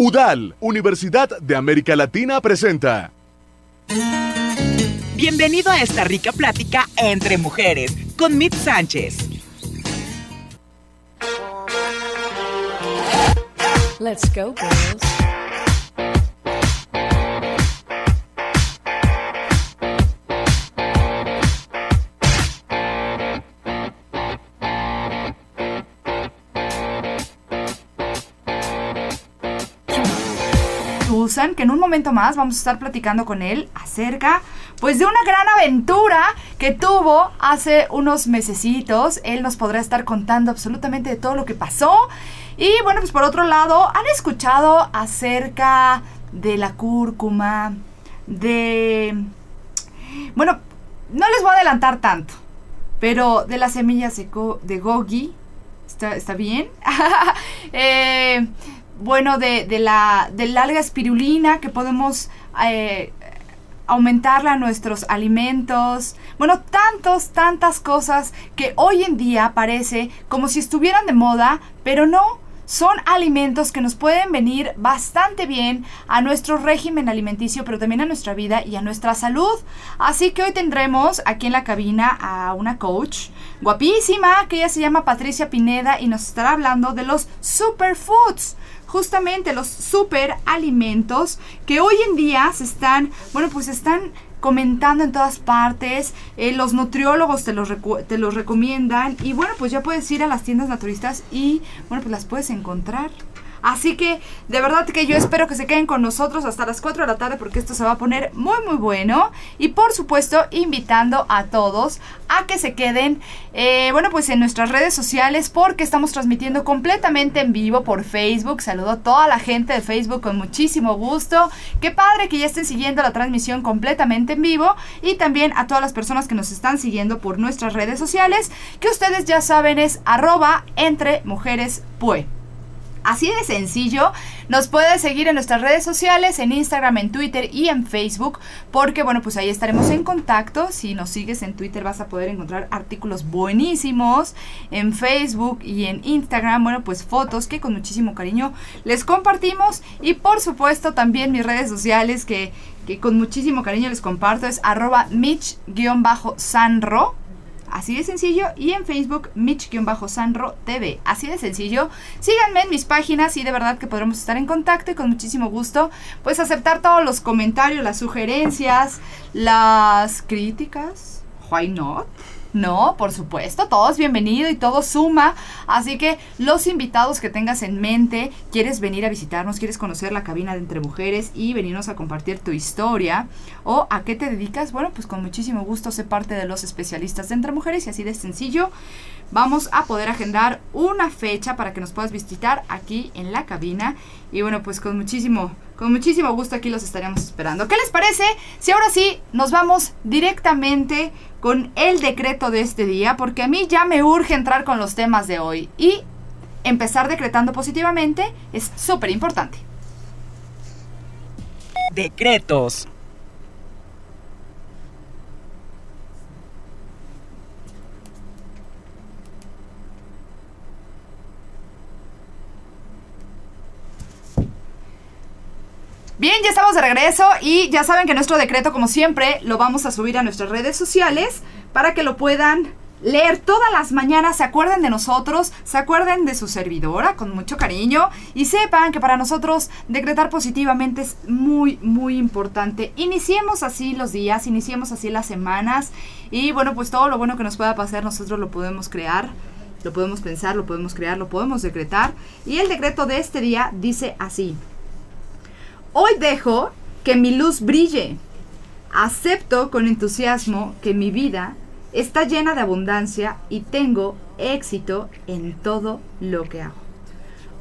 UDAL, Universidad de América Latina, presenta. Bienvenido a esta rica plática entre mujeres con Mit Sánchez. Let's go, girls. Que en un momento más vamos a estar platicando con él acerca pues de una gran aventura que tuvo hace unos mesecitos. Él nos podrá estar contando absolutamente de todo lo que pasó. Y bueno, pues por otro lado, ¿han escuchado acerca de la cúrcuma? De... Bueno, no les voy a adelantar tanto, pero de las semillas de, de gogi. ¿Está, está bien? Eh, bueno, de, de la del alga espirulina que podemos eh, aumentarla a nuestros alimentos. Bueno, tantos, tantas cosas que hoy en día parece como si estuvieran de moda, pero no. Son alimentos que nos pueden venir bastante bien a nuestro régimen alimenticio, pero también a nuestra vida y a nuestra salud. Así que hoy tendremos aquí en la cabina a una coach guapísima que ella se llama Patricia Pineda y nos estará hablando de los superfoods justamente los super alimentos que hoy en día se están, bueno, pues están comentando en todas partes, eh, los nutriólogos te los, te los recomiendan y bueno, pues ya puedes ir a las tiendas naturistas y bueno, pues las puedes encontrar. Así que de verdad que yo espero que se queden con nosotros hasta las 4 de la tarde porque esto se va a poner muy muy bueno. Y por supuesto invitando a todos a que se queden, eh, bueno pues en nuestras redes sociales porque estamos transmitiendo completamente en vivo por Facebook. Saludo a toda la gente de Facebook con muchísimo gusto. Qué padre que ya estén siguiendo la transmisión completamente en vivo. Y también a todas las personas que nos están siguiendo por nuestras redes sociales que ustedes ya saben es arroba entre mujeres. Así de sencillo, nos puedes seguir en nuestras redes sociales, en Instagram, en Twitter y en Facebook, porque bueno, pues ahí estaremos en contacto. Si nos sigues en Twitter vas a poder encontrar artículos buenísimos, en Facebook y en Instagram, bueno, pues fotos que con muchísimo cariño les compartimos y por supuesto también mis redes sociales que, con muchísimo cariño les comparto es arroba mitch-sanro. Así de sencillo. Y en Facebook, Mitch-Sanro TV. Así de sencillo. Síganme en mis páginas y de verdad que podremos estar en contacto y con muchísimo gusto, pues aceptar todos los comentarios, las sugerencias, las críticas. Why not? No, por supuesto, todo es bienvenido y todo suma. Así que los invitados que tengas en mente, quieres venir a visitarnos, quieres conocer la cabina de Entre Mujeres y venirnos a compartir tu historia o a qué te dedicas, bueno, pues con muchísimo gusto sé parte de los especialistas de Entre Mujeres y así de sencillo vamos a poder agendar una fecha para que nos puedas visitar aquí en la cabina y bueno, pues con muchísimo con muchísimo gusto aquí los estaremos esperando. ¿Qué les parece? Si ahora sí nos vamos directamente con el decreto de este día, porque a mí ya me urge entrar con los temas de hoy y empezar decretando positivamente es súper importante. Decretos. Bien, ya estamos de regreso y ya saben que nuestro decreto, como siempre, lo vamos a subir a nuestras redes sociales para que lo puedan leer todas las mañanas, se acuerden de nosotros, se acuerden de su servidora con mucho cariño y sepan que para nosotros decretar positivamente es muy, muy importante. Iniciemos así los días, iniciemos así las semanas y bueno, pues todo lo bueno que nos pueda pasar nosotros lo podemos crear. Lo podemos pensar, lo podemos crear, lo podemos decretar. Y el decreto de este día dice así. Hoy dejo que mi luz brille. Acepto con entusiasmo que mi vida está llena de abundancia y tengo éxito en todo lo que hago.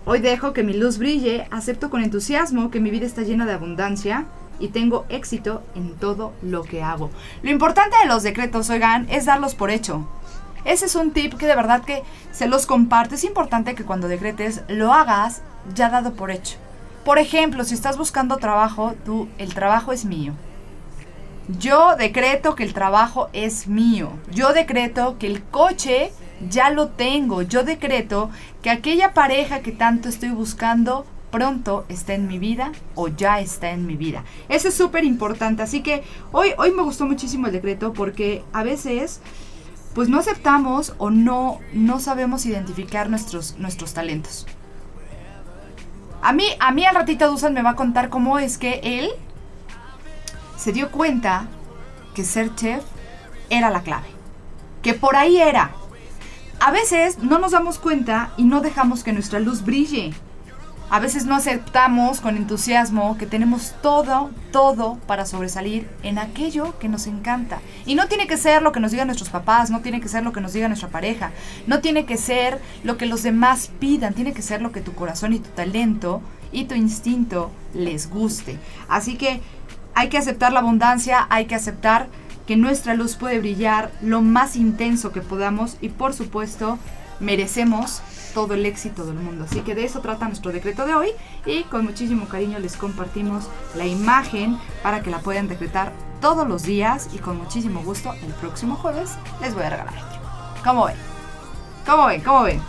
Hoy dejo que mi luz brille, acepto con entusiasmo que mi vida está llena de abundancia y tengo éxito en todo lo que hago. Lo importante de los decretos, oigan, es darlos por hecho. Ese es un tip que de verdad que se los comparto. Es importante que cuando decretes lo hagas ya dado por hecho. Por ejemplo, si estás buscando trabajo, tú, el trabajo es mío. Yo decreto que el trabajo es mío. Yo decreto que el coche ya lo tengo. Yo decreto que aquella pareja que tanto estoy buscando pronto está en mi vida o ya está en mi vida. Eso es súper importante. Así que hoy, hoy me gustó muchísimo el decreto porque a veces pues no aceptamos o no, no sabemos identificar nuestros, nuestros talentos. A mí, a mí al ratito Dusan me va a contar cómo es que él se dio cuenta que ser chef era la clave. Que por ahí era. A veces no nos damos cuenta y no dejamos que nuestra luz brille. A veces no aceptamos con entusiasmo que tenemos todo, todo para sobresalir en aquello que nos encanta. Y no tiene que ser lo que nos digan nuestros papás, no tiene que ser lo que nos diga nuestra pareja, no tiene que ser lo que los demás pidan, tiene que ser lo que tu corazón y tu talento y tu instinto les guste. Así que hay que aceptar la abundancia, hay que aceptar que nuestra luz puede brillar lo más intenso que podamos y por supuesto merecemos todo el éxito del mundo. Así que de eso trata nuestro decreto de hoy y con muchísimo cariño les compartimos la imagen para que la puedan decretar todos los días y con muchísimo gusto el próximo jueves les voy a regalar. ¿Cómo ven? ¿Cómo ven? ¿Cómo ven?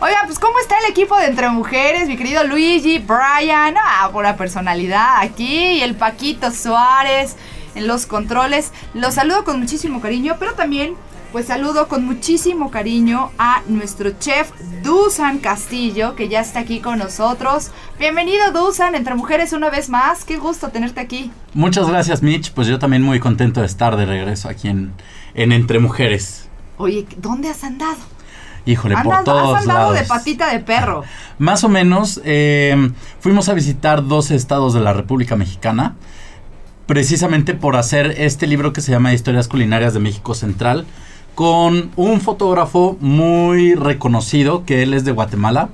Oigan, pues ¿cómo está el equipo de Entre Mujeres? Mi querido Luigi, Brian, ah, pura personalidad aquí, y el Paquito Suárez en los controles. Los saludo con muchísimo cariño, pero también pues saludo con muchísimo cariño a nuestro chef Dusan Castillo, que ya está aquí con nosotros. Bienvenido Dusan, entre mujeres una vez más. Qué gusto tenerte aquí. Muchas gracias Mitch, pues yo también muy contento de estar de regreso aquí en, en Entre Mujeres. Oye, ¿dónde has andado? Híjole, por todos has andado lados. de patita de perro. Más o menos, eh, fuimos a visitar dos estados de la República Mexicana, precisamente por hacer este libro que se llama Historias Culinarias de México Central, con un fotógrafo muy reconocido, que él es de Guatemala.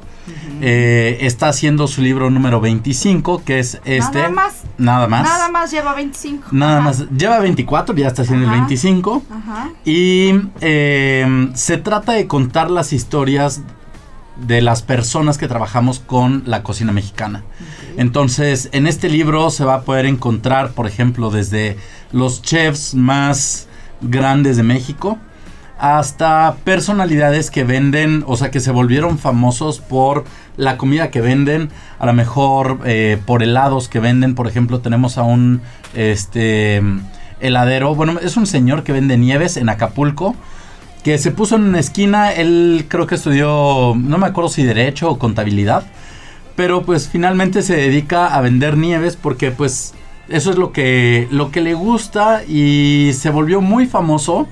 Eh, está haciendo su libro número 25, que es este. Nada más. Nada más. Nada más lleva 25. Nada Ajá. más. Lleva 24, ya está haciendo Ajá. el 25. Ajá. Y eh, se trata de contar las historias de las personas que trabajamos con la cocina mexicana. Entonces, en este libro se va a poder encontrar, por ejemplo, desde los chefs más grandes de México hasta personalidades que venden, o sea, que se volvieron famosos por la comida que venden, a lo mejor eh, por helados que venden. Por ejemplo, tenemos a un este heladero, bueno, es un señor que vende nieves en Acapulco que se puso en una esquina, él creo que estudió, no me acuerdo si derecho o contabilidad, pero pues finalmente se dedica a vender nieves porque pues eso es lo que lo que le gusta y se volvió muy famoso.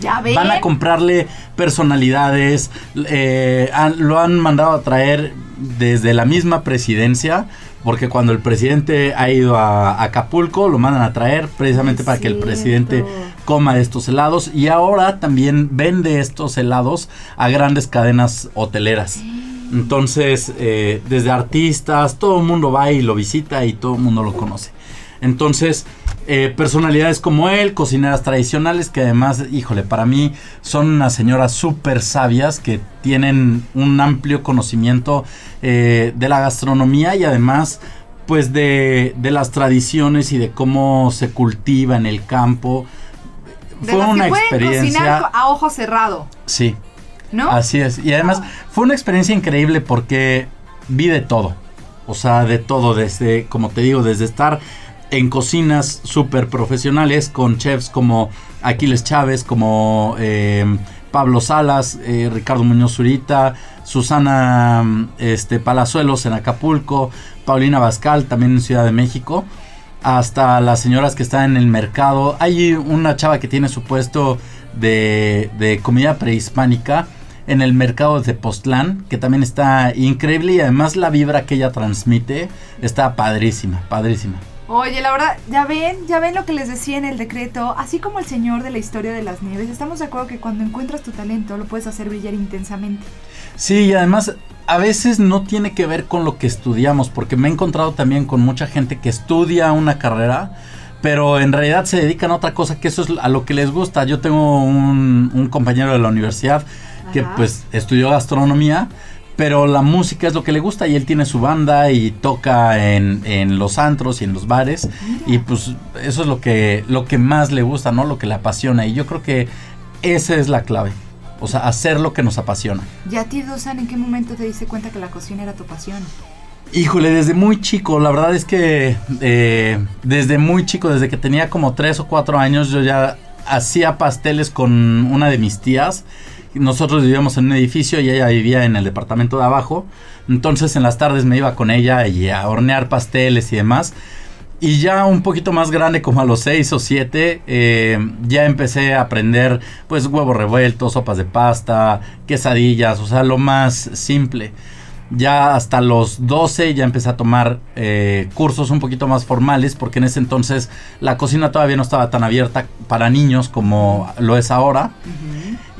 Ya ven. Van a comprarle personalidades, eh, han- lo han mandado a traer desde la misma presidencia, porque cuando el presidente ha ido a Acapulco, lo mandan a traer precisamente Es para que el presidente coma estos helados y ahora también vende estos helados a grandes cadenas hoteleras. Entonces, eh, desde artistas, todo el mundo va y lo visita y todo el mundo lo conoce. Entonces, eh, personalidades como él, cocineras tradicionales, que además, híjole, para mí son unas señoras súper sabias que tienen un amplio conocimiento eh, de la gastronomía y además, pues de, de las tradiciones y de cómo se cultiva en el campo. De Fue una que cocinar experiencia. co- a ojo cerrado, Sí, ¿no? Así es. Y además fue una experiencia increíble porque vi de todo. O sea, de todo. Desde, como te digo, desde estar en cocinas súper profesionales con chefs como Aquiles Chávez, como eh, Pablo Salas, eh, Ricardo Muñoz Zurita, Susana este, Palazuelos en Acapulco, Paulina Bascal también en Ciudad de México hasta las señoras que están en el mercado. Hay una chava que tiene su puesto de, de comida prehispánica en el mercado de Postlán, que también está increíble y además la vibra que ella transmite está padrísima, padrísima. Oye, la verdad, ya ven, ya ven lo que les decía en el decreto, así como el señor de la historia de las nieves, estamos de acuerdo que cuando encuentras tu talento lo puedes hacer brillar intensamente. Sí, y además a veces no tiene que ver con lo que estudiamos, porque me he encontrado también con mucha gente que estudia una carrera, pero en realidad se dedican a otra cosa, que eso es a lo que les gusta. Yo tengo un, un compañero de la universidad que Ajá. pues estudió gastronomía, pero la música es lo que le gusta y él tiene su banda y toca en, en los antros y en los bares y pues eso es lo que, lo que más le gusta, ¿no? Lo que le apasiona y yo creo que esa es la clave, o sea, hacer lo que nos apasiona. ¿Y a ti, Dusan, en qué momento te diste cuenta que la cocina era tu pasión? Híjole, desde muy chico, la verdad es que eh, desde muy chico, desde que tenía como tres o cuatro años, yo ya hacía pasteles con una de mis tías. Nosotros vivíamos en un edificio y ella vivía en el departamento de abajo. Entonces en las tardes me iba con ella y a hornear pasteles y demás. Y ya un poquito más grande, como a los 6 o 7, eh, ya empecé a aprender pues huevos revueltos, sopas de pasta, quesadillas, o sea, lo más simple. Ya hasta los 12 ya empecé a tomar eh, cursos un poquito más formales porque en ese entonces la cocina todavía no estaba tan abierta para niños como lo es ahora.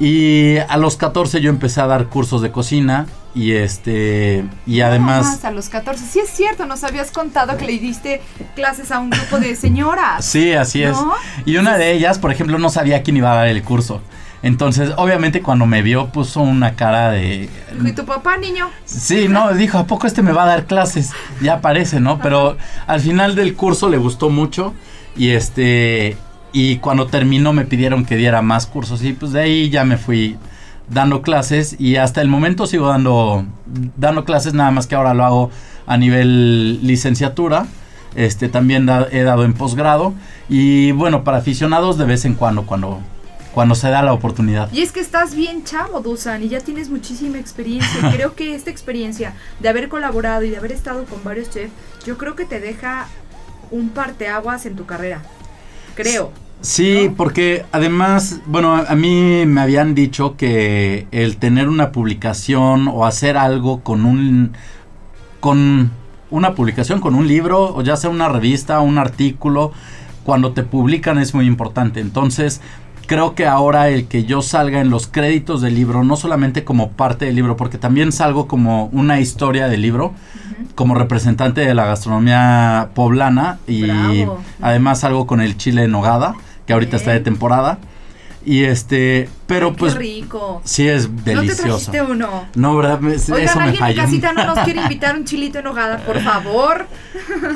Y a los 14 yo empecé a dar cursos de cocina y este y además Más a los 14. Sí es cierto, nos habías contado que le diste clases a un grupo de señoras. Sí, así es. ¿No? Y una de ellas, por ejemplo, no sabía quién iba a dar el curso. Entonces, obviamente cuando me vio puso una cara de ¿y tu papá, niño? Sí, no, dijo, ¿a poco este me va a dar clases? Ya aparece, ¿no? Pero al final del curso le gustó mucho y este y cuando terminó me pidieron que diera más cursos y pues de ahí ya me fui dando clases y hasta el momento sigo dando dando clases nada más que ahora lo hago a nivel licenciatura. Este también he dado en posgrado y bueno, para aficionados de vez en cuando cuando cuando se da la oportunidad. Y es que estás bien chavo, Dusan, y ya tienes muchísima experiencia. Creo que esta experiencia de haber colaborado y de haber estado con varios chefs, yo creo que te deja un parteaguas en tu carrera. Creo. Sí, ¿no? porque además, bueno, a a mí me habían dicho que el tener una publicación o hacer algo con un con una publicación, con un libro, o ya sea una revista, un artículo, cuando te publican es muy importante. Entonces, creo que ahora el que yo salga en los créditos del libro, no solamente como parte del libro, porque también salgo como una historia del libro, como representante de la gastronomía poblana y Bravo. además salgo con el chile en nogada, que ahorita está de temporada. Y este, pero Ay, pues Qué rico. sí es ¿No te delicioso. uno? No, ¿verdad? Me- Oigan, eso me alguien falló. casita no nos quiere invitar un chilito en hogada, por favor.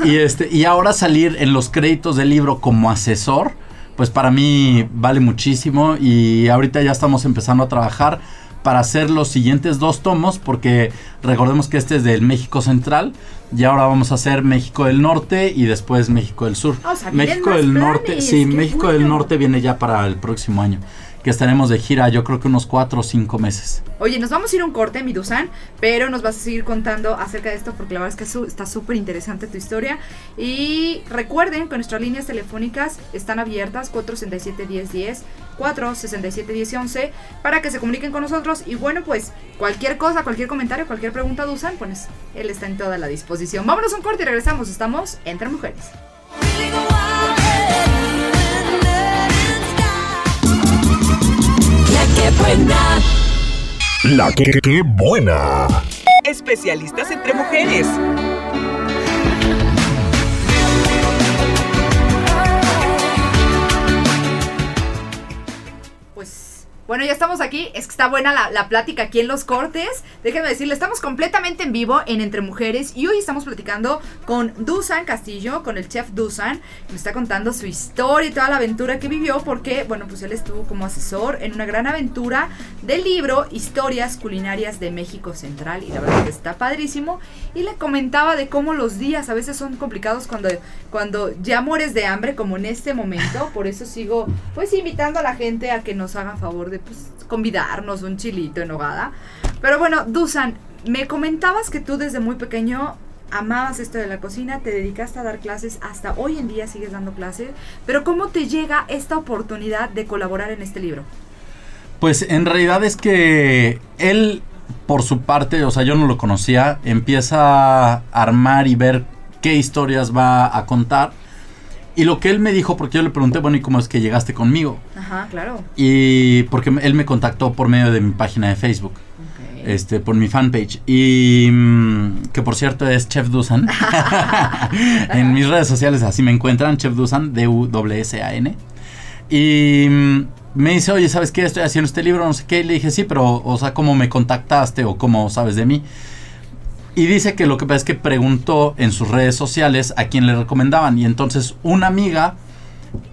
Y este, y ahora salir en los créditos del libro como asesor, pues para mí vale muchísimo. Y ahorita ya estamos empezando a trabajar para hacer los siguientes dos tomos, porque recordemos que este es del México Central, y ahora vamos a hacer México del Norte y después México del Sur. O sea, vienen México del Norte, sí, México del. Norte viene ya para el próximo año, que estaremos de gira yo creo que unos cuatro o cinco meses. Oye, nos vamos a ir un corte, mi Dusan, pero nos vas a seguir contando acerca de esto porque la verdad es que está súper interesante tu historia. Y recuerden que nuestras líneas telefónicas están abiertas 467-1010, 467-1011 para que se comuniquen con nosotros. Y bueno, pues cualquier cosa, cualquier comentario, cualquier pregunta Dusan, pues él está en toda la disposición. Vámonos a un corte y regresamos. Estamos entre mujeres. La que, que- que buena. Especialistas entre mujeres. Pues bueno, ya estamos aquí. Es que está buena la, la plática aquí en los cortes. Déjenme decirle, estamos completamente en vivo en Entre Mujeres y hoy estamos platicando con Dusan Castillo, con el chef Dusan, que está contando su historia y toda la aventura que vivió porque, bueno, pues él estuvo como asesor en una gran aventura del libro Historias Culinarias de México Central y la verdad que está padrísimo. Y le comentaba de cómo los días a veces son complicados cuando, cuando ya mueres de hambre como en este momento. Por eso sigo pues invitando a la gente a que nos hagan favor de pues, convidarnos un chilito en hogada. Pero bueno, Dusan, me comentabas que tú desde muy pequeño amabas esto de la cocina, te dedicaste a dar clases, hasta hoy en día sigues dando clases, pero ¿cómo te llega esta oportunidad de colaborar en este libro? Pues en realidad es que él, por su parte, o sea, yo no lo conocía, empieza a armar y ver qué historias va a contar. Y lo que él me dijo, porque yo le pregunté, bueno, ¿y cómo es que llegaste conmigo? Ajá, claro. Y porque él me contactó por medio de mi página de Facebook, Ok. este, por mi fanpage. Y mm, que por cierto es Chef Dusan. en mis redes sociales así me encuentran, Chef Dusan, D-U-S-A-N. Y mm, me dice, oye, ¿sabes qué? Estoy haciendo este libro, no sé qué. Y le dije, sí, pero, o sea, ¿cómo me contactaste o cómo sabes de mí? Y dice que lo que pasa es que preguntó en sus redes sociales a quién le recomendaban. Y entonces una amiga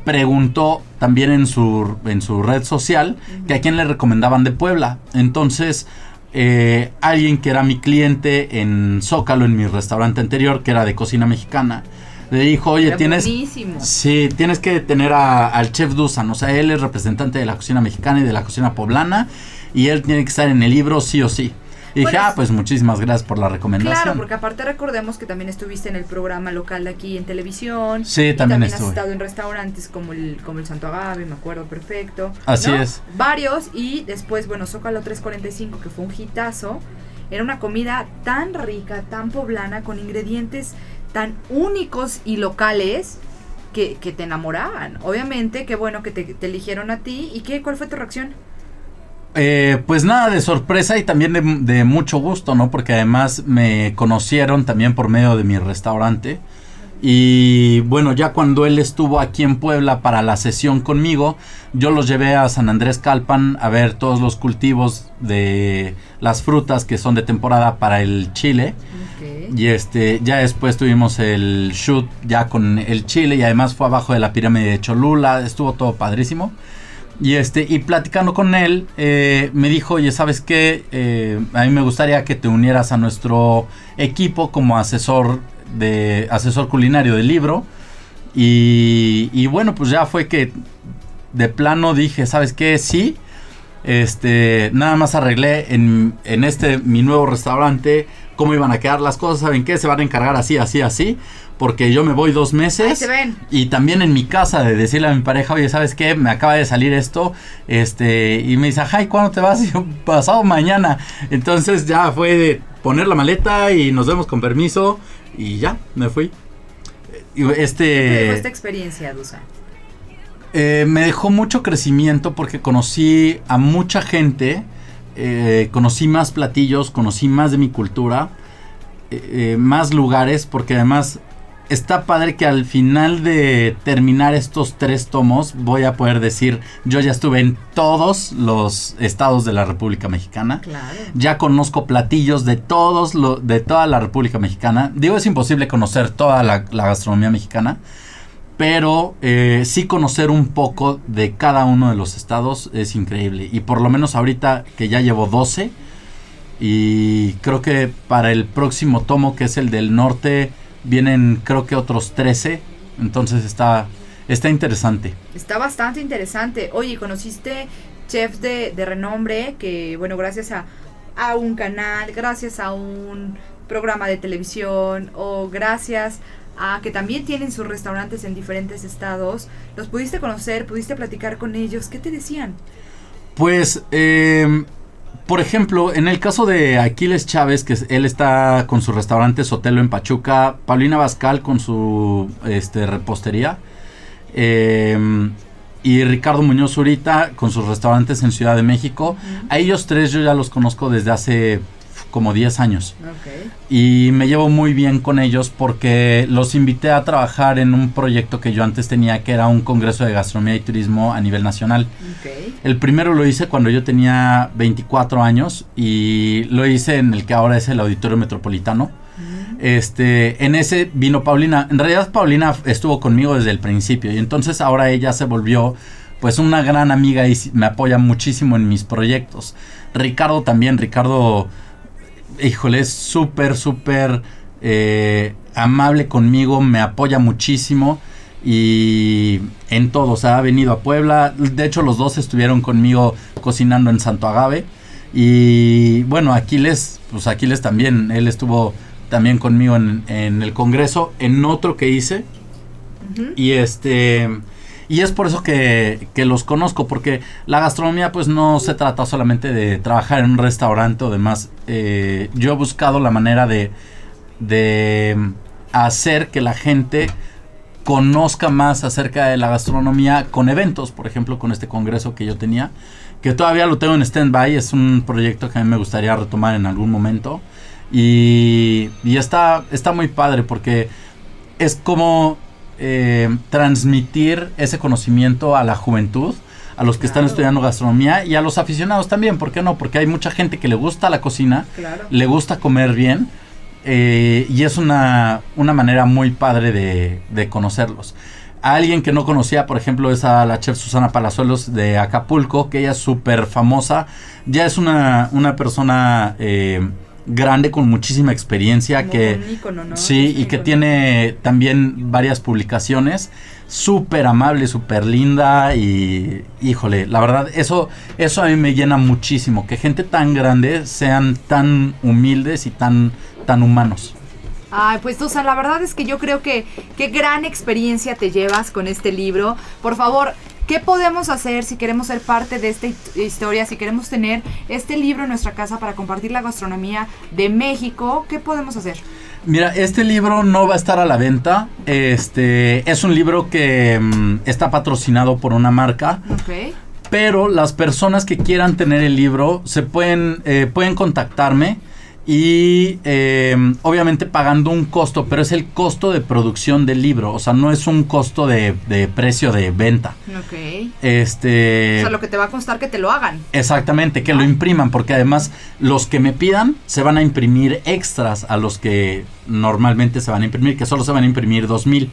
preguntó también en su, en su red social que a quién le recomendaban de Puebla. Entonces, eh, alguien que era mi cliente en Zócalo, en mi restaurante anterior, que era de cocina mexicana, le dijo, oye, Era tienes... buenísimo. Sí, tienes que tener a- al chef Dusan, o sea, él es representante de la cocina mexicana y de la cocina poblana, y él tiene que estar en el libro sí o sí. Y dije, ah, pues muchísimas gracias por la recomendación. Claro, porque aparte recordemos que también estuviste en el programa local de aquí en televisión. Sí, y también has estado en restaurantes como el, como el Santo Agave, me acuerdo perfecto. Así ¿no? es. Varios y después, bueno, Zócalo 345, que fue un hitazo. Era una comida tan rica, tan poblana, con ingredientes tan únicos y locales que, que te enamoraban. Obviamente, qué bueno que te, te eligieron a ti. ¿Y qué? ¿Cuál fue tu reacción? Eh, pues nada, de sorpresa y también de, de mucho gusto, ¿no? Porque además me conocieron también por medio de mi restaurante. Y bueno, ya cuando él estuvo aquí en Puebla para la sesión conmigo, yo los llevé a San Andrés Calpan a ver todos los cultivos de las frutas que son de temporada para el chile. Y este, ya después tuvimos el shoot ya con el chile y además fue abajo de la pirámide de Cholula, estuvo todo padrísimo. Y este, y platicando con él, eh, me dijo, oye, ¿sabes qué? Eh, a mí me gustaría que te unieras a nuestro equipo como asesor de asesor culinario del libro. Y, y bueno, pues ya fue que de plano dije, ¿sabes qué? Sí. Este, nada más arreglé en, en este mi nuevo restaurante cómo iban a quedar las cosas, ¿saben qué? Se van a encargar así, así, así, porque yo me voy dos meses. se ven. Y también en mi casa de decirle a mi pareja, oye, ¿sabes qué? Me acaba de salir esto, este, y me dice, ay, ¿cuándo te vas? Y yo, pasado mañana. Entonces ya fue de poner la maleta y nos vemos con permiso, y ya, me fui. Y ¿Qué dejó Este, esta experiencia, Dusa? eh, me dejó mucho crecimiento porque conocí a mucha gente, eh, conocí más platillos, conocí más de mi cultura, eh, eh, más lugares, porque además está padre que al final de terminar estos tres tomos voy a poder decir, yo ya estuve en todos los estados de la República Mexicana. Claro. Ya conozco platillos de todos lo, de toda la República Mexicana. Digo, es imposible conocer toda la, la gastronomía mexicana, pero eh, sí conocer un poco de cada uno de los estados es increíble. Y por lo menos ahorita que ya llevo 12, y creo que para el próximo tomo, que es el del norte, vienen creo que otros 13. Entonces está, está interesante. Está bastante interesante. Oye, conociste chefs de, de renombre que, bueno, gracias a, a un canal, gracias a un programa de televisión o gracias que también tienen sus restaurantes en diferentes estados, los pudiste conocer, pudiste platicar con ellos, ¿qué te decían? Pues, eh, por ejemplo, en el caso de Aquiles Chávez, que él está con su restaurante Sotelo en Pachuca, Paulina Bascal con su este, repostería, eh, y Ricardo Muñoz Zurita con sus restaurantes en Ciudad de México. A ellos tres yo ya los conozco desde hace como 10 años. Y me llevo muy bien con ellos porque los invité a trabajar en un proyecto que yo antes tenía, que era un congreso de gastronomía y turismo a nivel nacional. El primero lo hice cuando yo tenía 24 años y lo hice en el que ahora es el Auditorio Metropolitano. Este, en ese vino Paulina. En realidad Paulina estuvo conmigo desde el principio y entonces ahora ella se volvió pues una gran amiga y me apoya muchísimo en mis proyectos. Ricardo también, Ricardo, híjole, es súper, súper eh, amable conmigo, me apoya muchísimo y en todo, o sea, ha venido a Puebla, de hecho los dos estuvieron conmigo cocinando en Santo Agave y bueno, Aquiles, pues Aquiles también, él estuvo también conmigo en, en el Congreso, en otro que hice y este y es por eso que, que los conozco, porque la gastronomía pues no se trata solamente de trabajar en un restaurante o demás. Eh, yo he buscado la manera de, de hacer que la gente conozca más acerca de la gastronomía con eventos, por ejemplo, con este congreso que yo tenía, que todavía lo tengo en stand-by, es un proyecto que a mí me gustaría retomar en algún momento. Y, y está, está muy padre porque es como eh, transmitir ese conocimiento a la juventud, a los que están estudiando gastronomía y a los aficionados también, ¿por qué no? Porque hay mucha gente que le gusta la cocina, Claro. le gusta comer bien eh, y es una, una manera muy padre de, de conocerlos. alguien que no conocía, por ejemplo, es a la chef Susana Palazuelos de Acapulco, que ella es súper famosa. Ya es una, una persona eh, grande con muchísima experiencia Como que... un ícono, ¿no? Sí, y que tiene también varias publicaciones. Súper amable, súper linda y híjole, la verdad, eso, eso a mí me llena muchísimo, que gente tan grande sean tan humildes y tan, tan humanos. Ay, pues Susan, la verdad es que yo creo que qué gran experiencia te llevas con este libro. Por favor, ¿qué podemos hacer si queremos ser parte de esta historia, si queremos tener este libro en nuestra casa para compartir la gastronomía de México? ¿Qué podemos hacer? Mira, este libro no va a estar a la venta. Este es un libro que mm, está patrocinado por una marca. Ok. Pero las personas que quieran tener el libro se pueden, eh, pueden contactarme y eh, obviamente pagando un costo, pero es el costo de producción del libro, o sea, no es un costo de, de precio de venta. Ok. Este, O sea, lo que te va a costar que te lo hagan. exactamente, que lo impriman, porque además los que me pidan se van a imprimir extras a los que normalmente se van a imprimir, que solo se van a imprimir 2000.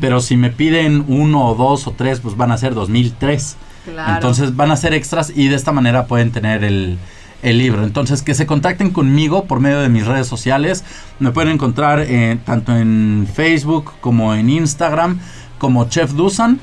Pero si me piden uno o dos o tres, pues van a ser 2003. Claro. Entonces van a ser extras y de esta manera pueden tener el, el libro. Entonces que se contacten conmigo por medio de mis redes sociales. Me pueden encontrar eh, tanto en Facebook como en Instagram como Chef Dusan.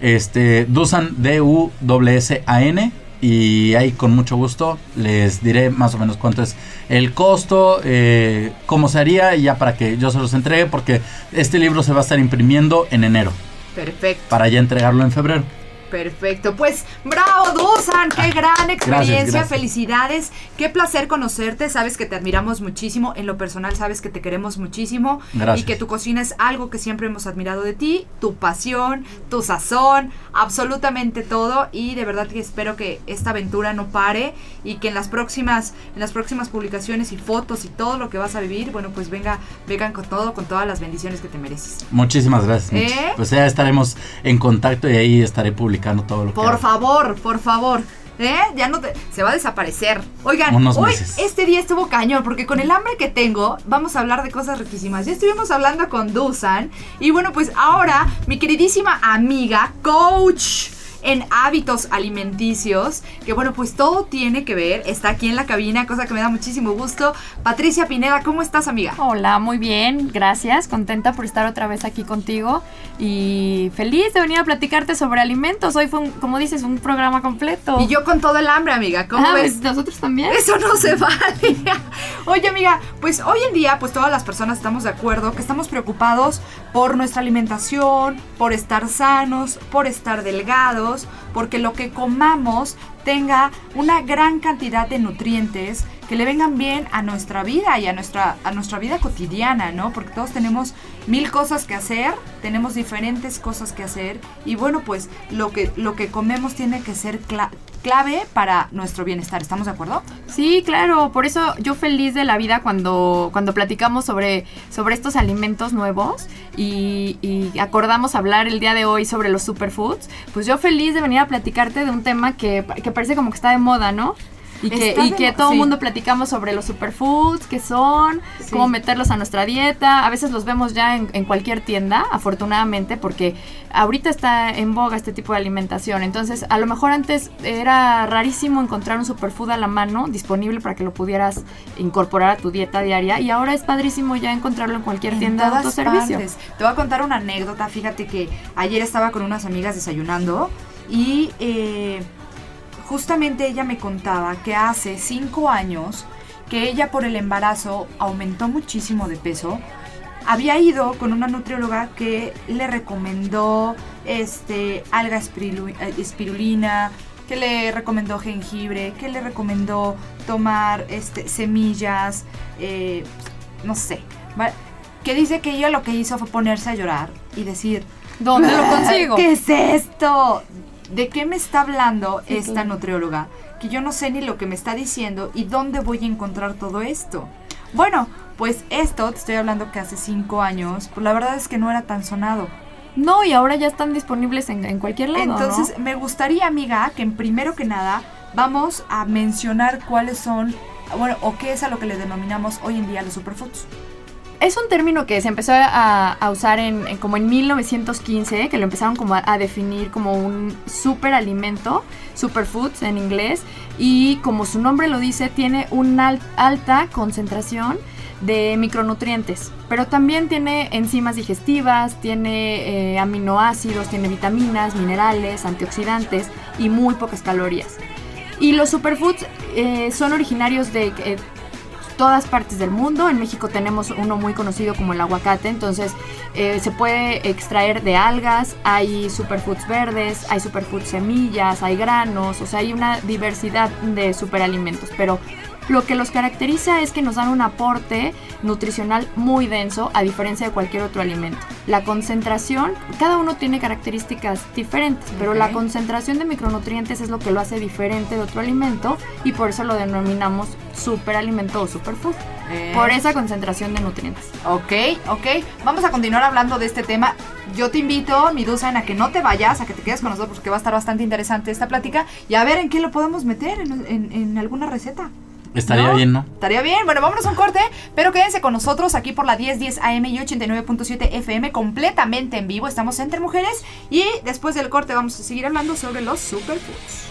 Este, Dusan D-U-S-A-N. Y ahí con mucho gusto les diré más o menos cuánto es el costo, eh, cómo se haría y ya para que yo se los entregue porque este libro se va a estar imprimiendo en enero Perfecto. para ya entregarlo en febrero. Perfecto, pues bravo Dusan, qué gran experiencia, gracias. felicidades, qué placer conocerte, sabes que te admiramos muchísimo, en lo personal sabes que te queremos muchísimo Gracias. y que tu cocina es algo que siempre hemos admirado de ti, tu pasión, tu sazón, absolutamente todo y de verdad que espero que esta aventura no pare y que en las próximas en las próximas publicaciones y fotos y todo lo que vas a vivir, bueno, pues venga vengan con todo, con todas las bendiciones que te mereces. Muchísimas gracias. ¿Eh? Pues ya estaremos en contacto y ahí estaré publicando todo lo que Por favor, por favor. ¿Eh? Ya no te, se va a desaparecer. Oigan, Unos hoy meses. este día estuvo cañón porque con el hambre que tengo vamos a hablar de cosas riquísimas. Ya estuvimos hablando con Dusan y bueno, pues ahora mi queridísima amiga, coach en hábitos alimenticios, que bueno, pues todo tiene que ver, está aquí en la cabina, cosa que me da muchísimo gusto. Patricia Pineda, ¿cómo estás, amiga? Hola, muy bien, gracias. Contenta por estar otra vez aquí contigo y feliz de venir a platicarte sobre alimentos. Hoy fue, un, como dices, un programa completo. Y yo con todo el hambre, amiga, ¿cómo Ah, ves? pues, nosotros también. Eso no se vale. Oye, amiga, pues hoy en día, pues todas las personas estamos de acuerdo que estamos preocupados por nuestra alimentación, por estar sanos, por estar delgados, porque lo que comamos tenga una gran cantidad de nutrientes que le vengan bien a nuestra vida y a nuestra, a nuestra vida cotidiana, ¿no? Porque todos tenemos mil cosas que hacer, tenemos diferentes cosas que hacer y bueno, pues lo que, lo que comemos tiene que ser cla- clave para nuestro bienestar, ¿estamos de acuerdo? Sí, claro, por eso yo feliz de la vida cuando, cuando platicamos sobre, sobre estos alimentos nuevos y, y acordamos hablar el día de hoy sobre los superfoods, pues yo feliz de venir a platicarte de un tema que, que parece como que está de moda, ¿no? Y que, y todo el sí. mundo platicamos sobre los superfoods, qué son, Sí. cómo meterlos a nuestra dieta. A veces los vemos ya en, en cualquier tienda, afortunadamente, porque ahorita está en boga este tipo de alimentación. Entonces, a lo mejor antes era rarísimo encontrar un superfood a la mano disponible para que lo pudieras incorporar a tu dieta diaria. Y ahora es padrísimo ya encontrarlo en cualquier En tienda de autoservicio. partes. Te voy a contar una anécdota. Fíjate que ayer estaba con unas amigas desayunando y eh, justamente ella me contaba que hace cinco años que ella por el embarazo aumentó muchísimo de peso. Había ido con una nutrióloga que le recomendó este alga eh, espirulina, que le recomendó jengibre, que le recomendó tomar este semillas, eh, no sé, que dice que ella lo que hizo fue ponerse a llorar y decir, ¿Dónde lo consigo? ¿Qué es esto? ¿De qué me está hablando Sí, esta claro. nutrióloga? Que yo no sé ni lo que me está diciendo y dónde voy a encontrar todo esto. Bueno, pues esto, te estoy hablando que hace cinco años, pues la verdad es que no era tan sonado. No, y ahora ya están disponibles en, en cualquier lado. ¿no? Entonces, me gustaría, amiga, que en primero que nada vamos a mencionar cuáles son, bueno, o qué es a lo que le denominamos hoy en día los superfoods. Es un término que se empezó a, usar en, como en 1915, que lo empezaron como a, definir como un superalimento, superfoods en inglés, y como su nombre lo dice, tiene una al- alta concentración de micronutrientes, pero también tiene enzimas digestivas, tiene eh, aminoácidos, tiene vitaminas, minerales, antioxidantes y muy pocas calorías. Y los superfoods eh, son originarios de eh, todas partes del mundo. En México tenemos uno muy conocido como el aguacate, entonces eh, se puede extraer de algas, hay superfoods verdes, hay superfoods semillas, hay granos, o sea, hay una diversidad de superalimentos, pero lo que los caracteriza es que nos dan un aporte nutricional muy denso a diferencia de cualquier otro alimento. La concentración, cada uno tiene características diferentes, pero la concentración de micronutrientes es lo que lo hace diferente de otro alimento y por eso lo denominamos superalimento o superfood. Eh, Por esa concentración de nutrientes. Ok, ok. Vamos a continuar hablando de este tema. Yo te invito, mi Dusan, a que no te vayas, a que te quedes con nosotros porque va a estar bastante interesante esta plática y a ver en qué lo podemos meter, en, en- en alguna receta. Estaría bien, ¿no? Estaría bien. Bueno, vámonos a un corte, pero quédense con nosotros aquí por la 1010 AM y 89.7 FM completamente en vivo. Estamos entre mujeres y después del corte vamos a seguir hablando sobre los superfoods.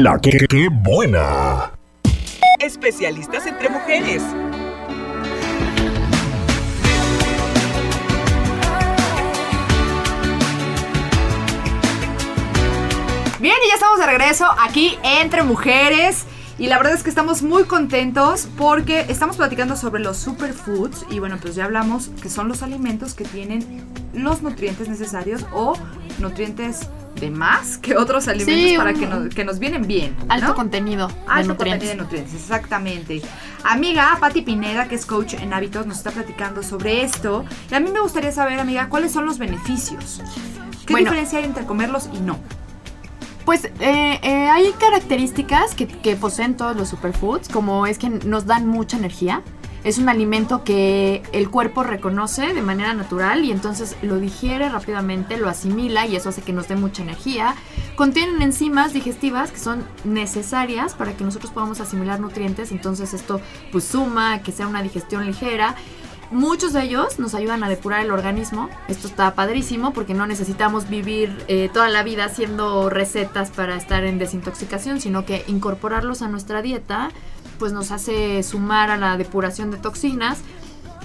La que, que buena. Especialistas entre mujeres. Bien, y ya estamos de regreso aquí entre mujeres. Y la verdad es que estamos muy contentos porque estamos platicando sobre los superfoods. Y bueno, pues ya hablamos que son los alimentos que tienen los nutrientes necesarios o nutrientes de más que otros alimentos Sí, para que nos, que nos vienen bien. Alto ¿no? contenido de Alto contenido de nutrientes, exactamente. Amiga Patti Pineda, que es coach en hábitos, nos está platicando sobre esto. Y a mí me gustaría saber, amiga, ¿cuáles son los beneficios? ¿Qué Bueno. diferencia hay entre comerlos y no? Pues eh, eh, hay características que, poseen todos los superfoods, como es que nos dan mucha energía. Es un alimento que el cuerpo reconoce de manera natural y entonces lo digiere rápidamente, lo asimila y eso hace que nos dé mucha energía. Contienen enzimas digestivas que son necesarias para que nosotros podamos asimilar nutrientes, entonces esto pues suma que sea una digestión ligera. Muchos de ellos nos ayudan a depurar el organismo. Esto está padrísimo porque no necesitamos vivir eh, toda la vida haciendo recetas para estar en desintoxicación, sino que incorporarlos a nuestra dieta pues nos hace sumar a la depuración de toxinas.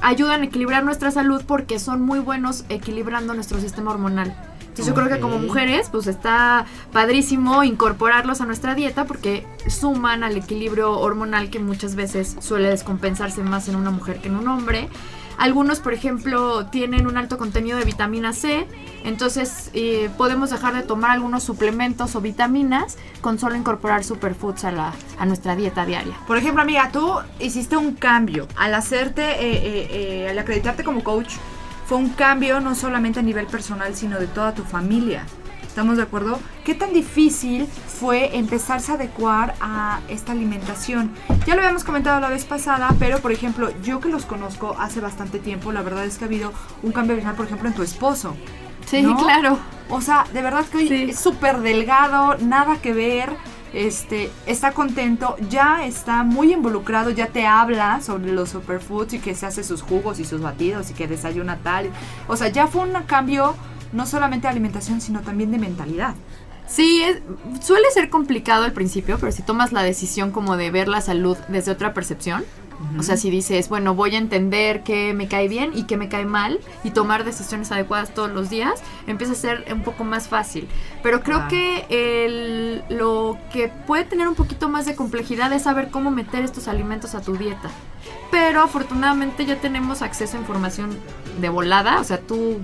Ayudan a equilibrar nuestra salud porque son muy buenos equilibrando nuestro sistema hormonal. Entonces yo creo que como mujeres pues está padrísimo incorporarlos a nuestra dieta porque suman al equilibrio hormonal que muchas veces suele descompensarse más en una mujer que en un hombre. Algunos, por ejemplo, tienen un alto contenido de vitamina C, entonces eh, podemos dejar de tomar algunos suplementos o vitaminas con solo incorporar superfoods a, la, a nuestra dieta diaria. Por ejemplo, amiga, tú hiciste un cambio al hacerte, eh, eh, eh, al acreditarte como coach. Fue un cambio no solamente a nivel personal, sino de toda tu familia. ¿Estamos de acuerdo? ¿Qué tan difícil fue empezarse a adecuar a esta alimentación? Ya lo habíamos comentado la vez pasada, pero por ejemplo, yo que los conozco hace bastante tiempo, la verdad es que ha habido un cambio abismal, por ejemplo, en tu esposo. Sí, ¿No? claro. O sea, de verdad que hoy Sí. es súper delgado, nada que ver. Este, está contento, ya está muy involucrado, ya te habla sobre los superfoods y que se hace sus jugos y sus batidos y que desayuna tal. O sea, ya fue un cambio no solamente de alimentación, sino también de mentalidad. Sí, es- suele ser complicado al principio, pero si tomas la decisión como de ver la salud desde otra percepción, o sea, si dices, bueno, voy a entender qué me cae bien y qué me cae mal y tomar decisiones adecuadas todos los días, empieza a ser un poco más fácil. Pero creo que el- lo que puede tener un poquito más de complejidad es saber cómo meter estos alimentos a tu dieta. Pero afortunadamente ya tenemos acceso a información de volada, o sea, tú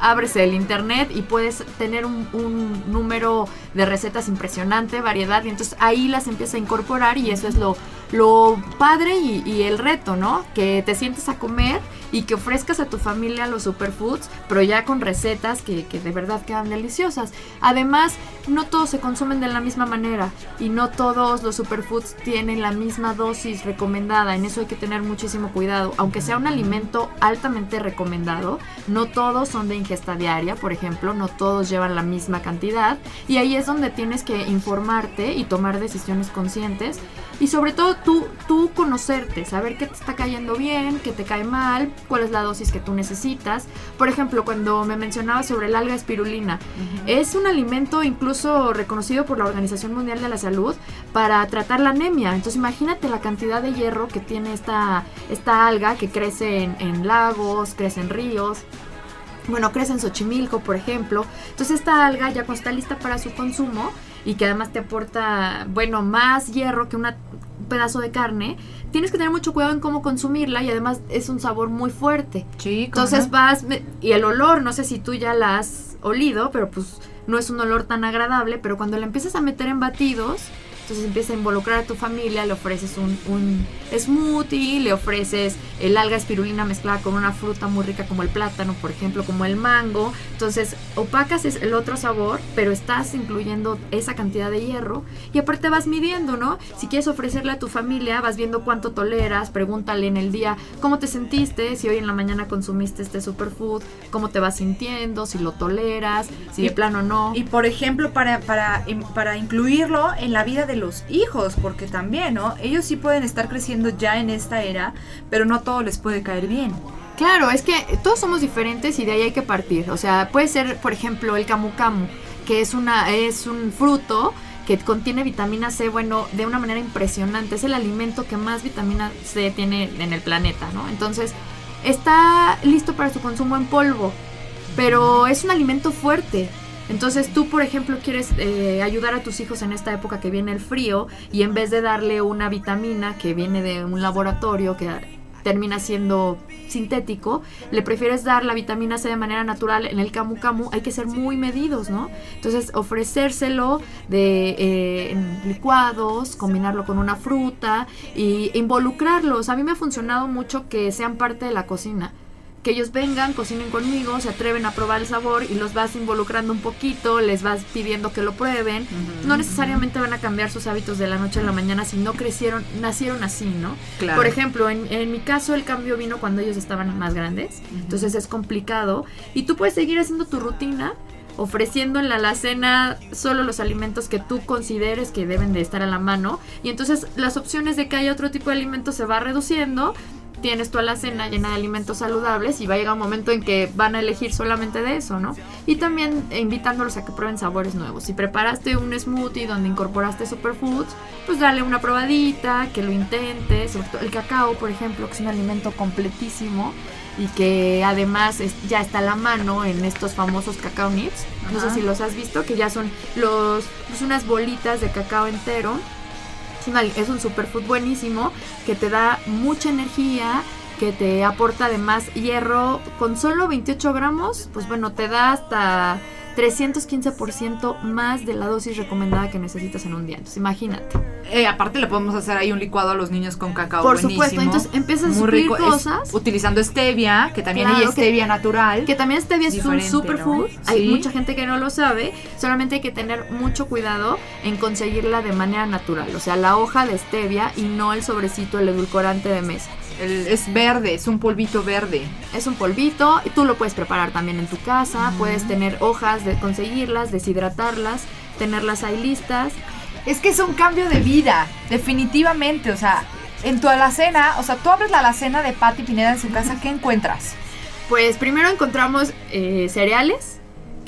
abres el internet y puedes tener un, un número de recetas impresionante, variedad, y entonces ahí las empiezas a incorporar y eso es lo, lo padre y, el reto, ¿no? Que te sientes a comer y que ofrezcas a tu familia los superfoods, pero ya con recetas que, que de verdad quedan deliciosas. Además, no todos se consumen de la misma manera y no todos los superfoods tienen la misma dosis recomendada. En eso hay que tener muchísimo cuidado. Aunque sea un alimento altamente recomendado, no todos son de ingesta diaria, por ejemplo, no todos llevan la misma cantidad y ahí es donde tienes que informarte y tomar decisiones conscientes y sobre todo tú, tú conocerte, saber qué te está cayendo bien, qué te cae mal, cuál es la dosis que tú necesitas. Por ejemplo, cuando me mencionaba sobre el alga espirulina, es un alimento incluso reconocido por la Organización Mundial de la Salud para tratar la anemia. Entonces imagínate la cantidad de hierro que tiene esta, esta alga que crece en, en lagos, crece en ríos bueno, crece en Xochimilco, por ejemplo. Entonces esta alga ya cuando está lista para su consumo y que además te aporta, bueno, más hierro que una- un pedazo de carne, tienes que tener mucho cuidado en cómo consumirla y además es un sabor muy fuerte. Sí, ¿cómo Entonces no? vas, y el olor, no sé si tú ya la has olido, pero pues no es un olor tan agradable, pero cuando la empiezas a meter en batidos, entonces empieza a involucrar a tu familia, le ofreces un, un smoothie, le ofreces el alga espirulina mezclada con una fruta muy rica como el plátano, por ejemplo, como el mango. Entonces opacas el otro sabor, pero estás incluyendo esa cantidad de hierro y aparte vas midiendo, ¿no? Si quieres ofrecerle a tu familia, vas viendo cuánto toleras, pregúntale en el día cómo te sentiste, si hoy en la mañana consumiste este superfood, cómo te vas sintiendo, si lo toleras, si de Y- plano no. Y por ejemplo, para, para, para incluirlo en la vida de los hijos, porque también, ¿no? Ellos sí pueden estar creciendo ya en esta era, pero no todo les puede caer bien. Claro, es que todos somos diferentes y de ahí hay que partir. O sea, puede ser, por ejemplo, el camu camu, que es una es un fruto que contiene vitamina C, bueno, de una manera impresionante. Es el alimento que más vitamina C tiene en el planeta, ¿no? Entonces, está listo para su consumo en polvo, pero es un alimento fuerte. Entonces tú, por ejemplo, quieres eh, ayudar a tus hijos en esta época que viene el frío y en vez de darle una vitamina que viene de un laboratorio que termina siendo sintético, le prefieres dar la vitamina C de manera natural en el camu camu, hay que ser muy medidos, ¿no? Entonces ofrecérselo de eh, en licuados, combinarlo con una fruta y involucrarlos. A mí me ha funcionado mucho que sean parte de la cocina que ellos vengan, cocinen conmigo, se atreven a probar el sabor y los vas involucrando un poquito, les vas pidiendo que lo prueben. No necesariamente van a cambiar sus hábitos de la noche a la mañana si no crecieron, nacieron así, ¿no? Claro. Por ejemplo, en, en mi caso el cambio vino cuando ellos estaban más grandes, entonces es complicado y tú puedes seguir haciendo tu rutina ofreciendo en la alacena solo los alimentos que tú consideres que deben de estar a la mano y entonces las opciones de que haya otro tipo de alimento se va reduciendo tienes tu alacena llena de alimentos saludables y va a llegar un momento en que van a elegir solamente de eso, ¿no? Y también invitándolos a que prueben sabores nuevos. Si preparaste un smoothie donde incorporaste superfoods, pues dale una probadita, que lo intentes. Sobre todo el cacao, por ejemplo, que es un alimento completísimo y que además es- ya está a la mano en estos famosos cacao nips. No sé si los has visto, que ya son los, pues unas bolitas de cacao entero es un superfood buenísimo que te da mucha energía, que te aporta además hierro. Con solo 28 gramos, pues bueno, te da hasta 315% más de la dosis recomendada que necesitas en un día. Entonces imagínate. Eh, aparte le podemos hacer ahí un licuado a los niños con cacao Por buenísimo. supuesto, entonces empiezas a suplir rico. Es- cosas. utilizando stevia, que también Claro, hay que- stevia natural. Que también stevia es un superfood. ¿no? Hay Sí. mucha gente que no lo sabe. Solamente hay que tener mucho cuidado en conseguirla de manera natural. O sea, la hoja de stevia y no el sobrecito, el edulcorante de mesa. El- es verde, es un polvito verde. Es un polvito, y tú lo puedes preparar también en tu casa, puedes tener hojas, de conseguirlas, deshidratarlas, tenerlas ahí listas. Es que es un cambio de vida, definitivamente. O sea, en tu alacena, o sea, tú abres la alacena de Patti Pineda en su casa, ¿qué encuentras? Pues primero encontramos eh, cereales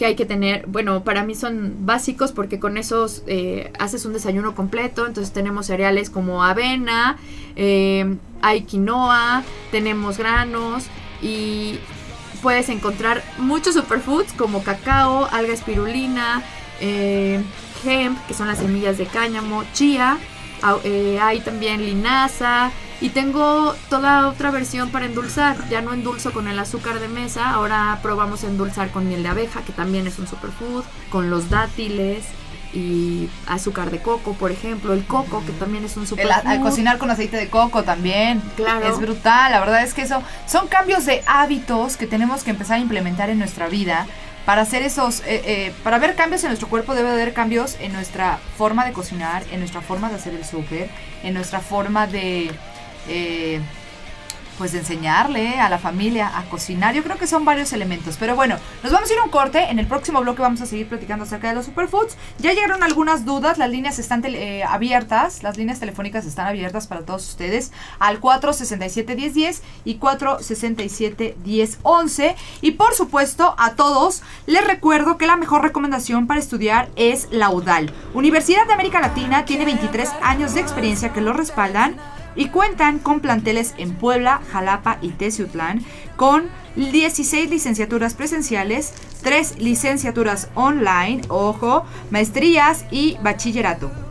que hay que tener, bueno, para mí son básicos porque con esos eh, haces un desayuno completo, entonces tenemos cereales como avena, eh, hay quinoa, tenemos granos y puedes encontrar muchos superfoods como cacao, alga espirulina, eh, hemp, que son las semillas de cáñamo, chía, hay también linaza y tengo toda otra versión para endulzar. Ya no endulzo con el azúcar de mesa, ahora probamos endulzar con miel de abeja, que también es un superfood, con los dátiles. y azúcar de coco, por ejemplo, el coco, que también es un super El, al cocinar con aceite de coco también. Claro. Es brutal. La verdad es que eso son cambios de hábitos que tenemos que empezar a implementar en nuestra vida. Para hacer esos, eh, eh, para ver cambios en nuestro cuerpo debe haber cambios en nuestra forma de cocinar, en nuestra forma de hacer el súper, en nuestra forma de, eh, pues enseñarle a la familia a cocinar. Yo creo que son varios elementos. Pero bueno, nos vamos a ir a un corte. En el próximo bloque vamos a seguir platicando acerca de los superfoods. Ya llegaron algunas dudas. Las líneas están eh, abiertas. Las líneas telefónicas están abiertas para todos ustedes. Al 467-1010 y 467-1011. Y por supuesto, a todos les recuerdo que la mejor recomendación para estudiar es la UDAL. Universidad de América Latina tiene 23 años de experiencia que lo respaldan y cuentan con planteles en Puebla, Jalapa y Teciutlán, con 16 licenciaturas presenciales, 3 licenciaturas online, ojo, maestrías y bachillerato.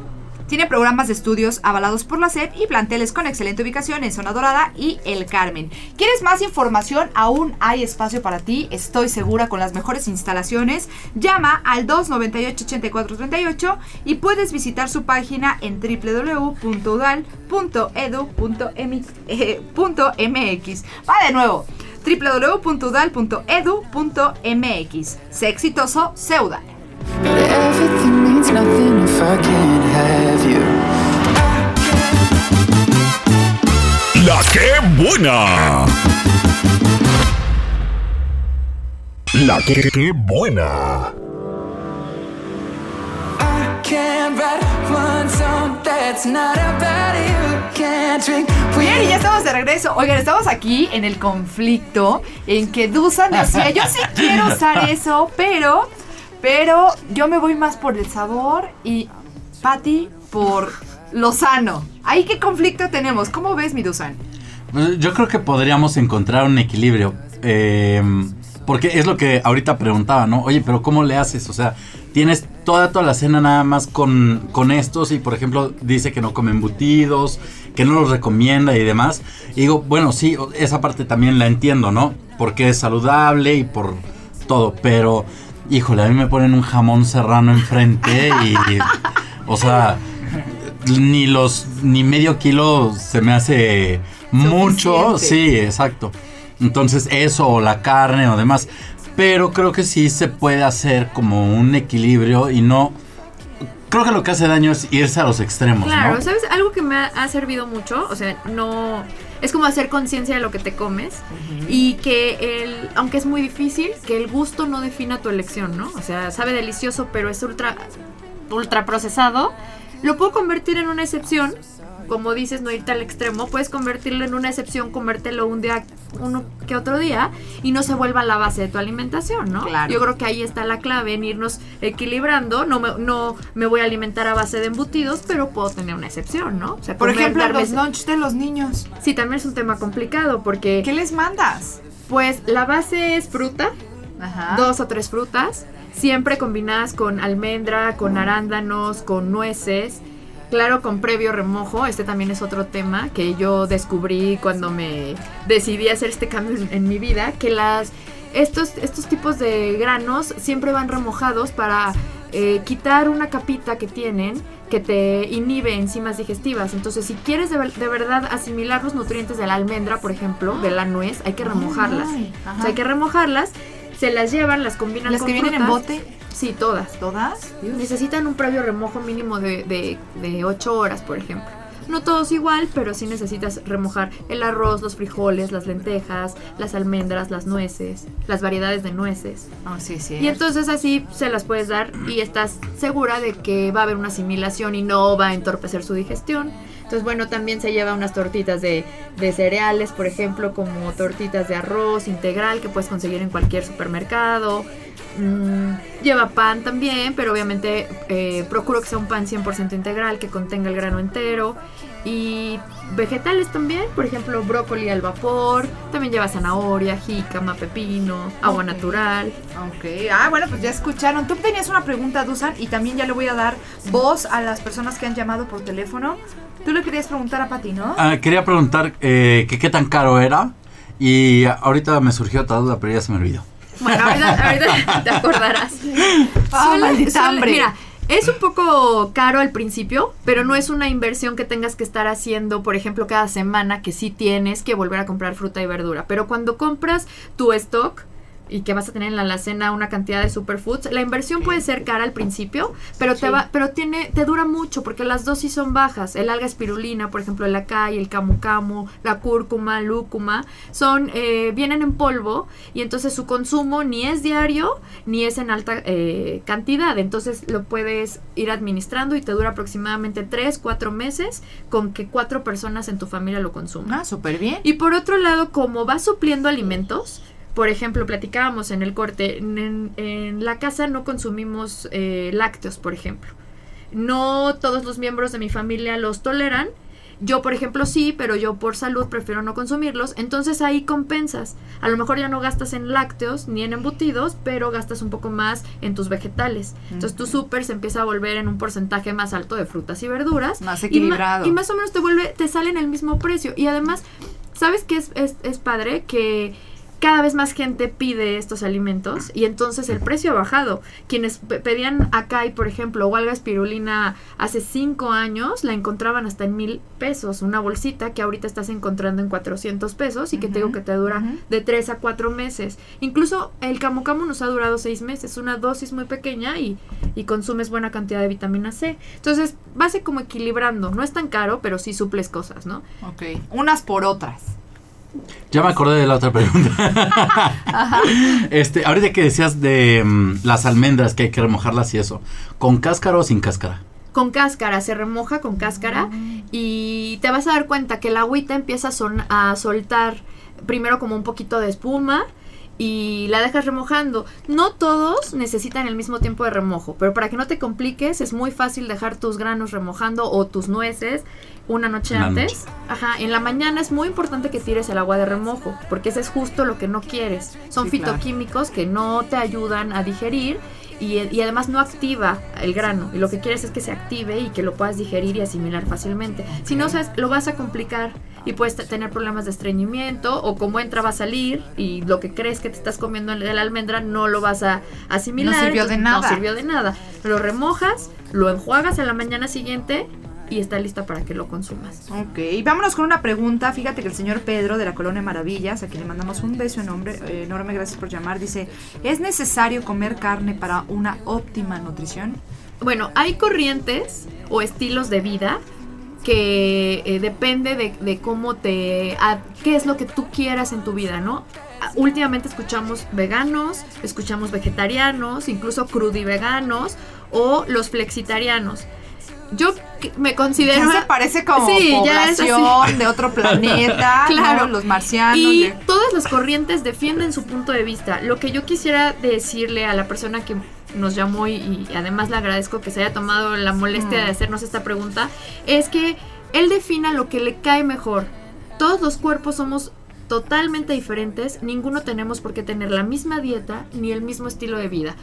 Tiene programas de estudios avalados por la SEP y planteles con excelente ubicación en Zona Dorada y El Carmen. ¿Quieres más información? Aún hay espacio para ti, estoy segura, con las mejores instalaciones. Llama al 298-8438 y puedes visitar su página en www.udal.edu.mx. Va de nuevo, www.udal.edu.mx. Sé exitoso, sé Udal. Everything means nothing if I can't have you. La que buena. La que, que buena. I can't write one song that's not about you. Can't drink Bien, y ya estamos de regreso. Oigan, estamos aquí en el conflicto en que Dusan decía, yo sí quiero usar eso, pero, pero yo me voy más por el sabor y Patty por lo sano. Ahí qué conflicto tenemos. ¿Cómo ves, mi Dusan? Pues, Yo creo que podríamos encontrar un equilibrio. eh, porque es lo que ahorita preguntaba, ¿no? Oye, pero ¿cómo le haces? O sea, tienes toda, toda la cena nada más con, con estos y, por ejemplo, dice que no come embutidos, que no los recomienda y demás. Y digo, bueno, sí, esa parte también la entiendo, ¿no? Porque es saludable y por todo, pero, híjole, a mí me ponen un jamón serrano enfrente y, o sea, ni los ni medio kilo se me hace mucho sí exacto entonces eso o la carne o demás pero creo que sí se puede hacer como un equilibrio y no creo que lo que hace daño es irse a los extremos Claro, ¿no? ¿sabes? Algo que me ha, ha servido mucho, o sea, no... Es como hacer conciencia de lo que te comes y que el, aunque es muy difícil, que el gusto no defina tu elección, ¿no? O sea, sabe delicioso, pero es ultra, ultra procesado. Lo puedo convertir en una excepción, como dices, no irte al extremo. Puedes convertirlo en una excepción, comértelo un día, uno que otro día y no se vuelva la base de tu alimentación, ¿no? Claro. Yo creo que ahí está la clave en irnos equilibrando. No me, no me voy a alimentar a base de embutidos, pero puedo tener una excepción, ¿no? O sea, Por ejemplo, los lunch de los niños. Sí, también es un tema complicado porque, ¿Qué les mandas? pues, la base es fruta, Ajá. dos o tres frutas, siempre combinadas con almendra, con arándanos, con nueces. Claro, con previo remojo, este también es otro tema que yo descubrí cuando me decidí hacer este cambio en, mi vida, que las estos, estos tipos de granos siempre van remojados para eh, quitar una capita que tienen que te inhibe enzimas digestivas. Entonces, si quieres de, de verdad asimilar los nutrientes de la almendra, por ejemplo, de la nuez, hay que remojarlas. Ay, ajá. O sea, hay que remojarlas, se las llevan, las combinan ¿Las con que vienen en bote? Sí, todas. ¿Todas? Necesitan un previo remojo mínimo de, de, de 8 horas, por ejemplo. No todos igual, pero sí necesitas remojar el arroz, los frijoles, las lentejas, las almendras, las nueces, las variedades de nueces. Ah, sí, sí. Y entonces así se las puedes dar y estás segura de que va a haber una asimilación y no va a entorpecer su digestión. Entonces, bueno, también se lleva unas tortitas de, de cereales, por ejemplo, como tortitas de arroz integral que puedes conseguir en cualquier supermercado. Mm, lleva pan también, pero obviamente eh, procuro que sea un pan 100% integral, que contenga el grano entero. Y vegetales también, por ejemplo, brócoli al vapor. También lleva zanahoria, jícama, pepino, agua natural. Ok, ah, bueno, pues ya escucharon. Tú tenías una pregunta, Dusan, y también ya le voy a dar voz a las personas que han llamado por teléfono. Tú le querías preguntar a Pati, ¿no? Ah, quería preguntar eh, que qué tan caro era y ahorita me surgió otra duda pero ya se me olvidó Bueno, ahorita, ahorita te acordarás. Hambre. Mira, Es un poco caro al principio, pero no es una inversión que tengas que estar haciendo, por ejemplo, cada semana, que sí tienes que volver a comprar fruta y verdura. Pero cuando compras tu stock y que vas a tener en la alacena una cantidad de superfoods, la inversión puede ser cara al principio, pero te va, pero tiene, te dura mucho porque las dosis son bajas. El alga espirulina, por ejemplo, el acai, el camu camu, la cúrcuma, lúcuma, son, eh, vienen en polvo y entonces su consumo ni es diario ni es en alta eh, cantidad. Entonces lo puedes ir administrando y te dura aproximadamente 3, 4 meses con que cuatro personas en tu familia lo consuman. Ah, súper bien. Y por otro lado, como vas supliendo alimentos, por ejemplo, platicábamos en el corte, en, en la casa no consumimos eh, lácteos, por ejemplo. No todos los miembros de mi familia los toleran. Yo, por ejemplo, sí, pero yo por salud prefiero no consumirlos. Entonces ahí compensas. A lo mejor ya no gastas en lácteos ni en embutidos, pero gastas un poco más en tus vegetales. Entonces tu súper se empieza a volver en un porcentaje más alto de frutas y verduras. Más equilibrado. Y, más o menos te vuelve, te sale en el mismo precio. Y además, ¿sabes qué es, es, es padre? Que cada vez más gente pide estos alimentos y entonces el precio ha bajado. Quienes pe- pedían acai, por ejemplo, o alga espirulina hace cinco años, la encontraban hasta en mil pesos, una bolsita que ahorita estás encontrando en 400 pesos y que te digo que te dura de tres a cuatro meses. Incluso el camu camu nos ha durado seis meses, una dosis muy pequeña y, y consumes buena cantidad de vitamina C. Entonces, vas como equilibrando. No es tan caro, pero sí suples cosas, ¿no? Ok. Unas por otras. Ya me acordé de la otra pregunta. este, ahorita que decías de mm, las almendras que hay que remojarlas y eso, ¿con cáscara o sin cáscara? con cáscara, se remoja con cáscara y te vas a dar cuenta que el agüita empieza a, son- a soltar primero como un poquito de espuma y la dejas remojando. No todos necesitan el mismo tiempo de remojo, pero para que no te compliques es muy fácil dejar tus granos remojando o tus nueces una noche Una antes. Ajá, en la mañana es muy importante que tires el agua de remojo, porque ese es justo lo que no quieres. Son Sí, claro. fitoquímicos que no te ayudan a digerir y, y además no activa el grano. Y lo que quieres es que se active y que lo puedas digerir y asimilar fácilmente. Si no sabes, lo vas a complicar y puedes te- tener problemas de estreñimiento o como entra va a salir y lo que crees que te estás comiendo de la almendra no lo vas a asimilar. No sirvió de nada. No sirvió de nada. Lo remojas, lo enjuagas a la mañana siguiente y está lista para que lo consumas. Ok, y vámonos con una pregunta. Fíjate que el señor Pedro de la Colonia Maravillas, a quien le mandamos un beso enorme, eh, enorme gracias por llamar, dice, ¿es necesario comer carne para una óptima nutrición? Bueno, hay corrientes o estilos de vida que eh, depende de, de cómo te... a- qué es lo que tú quieras en tu vida, ¿no? Últimamente escuchamos veganos, escuchamos vegetarianos, incluso crudiveganos o los flexitarianos. Yo me considero... Ya se parece como Sí, población de otro planeta, Claro. ¿no? los marcianos. Y de- todas las corrientes defienden su punto de vista. Lo que yo quisiera decirle a la persona que nos llamó y, y además le agradezco que se haya tomado la molestia Mm. de hacernos esta pregunta, es que él defina lo que le cae mejor. Todos los cuerpos somos totalmente diferentes, ninguno tenemos por qué tener la misma dieta ni el mismo estilo de vida.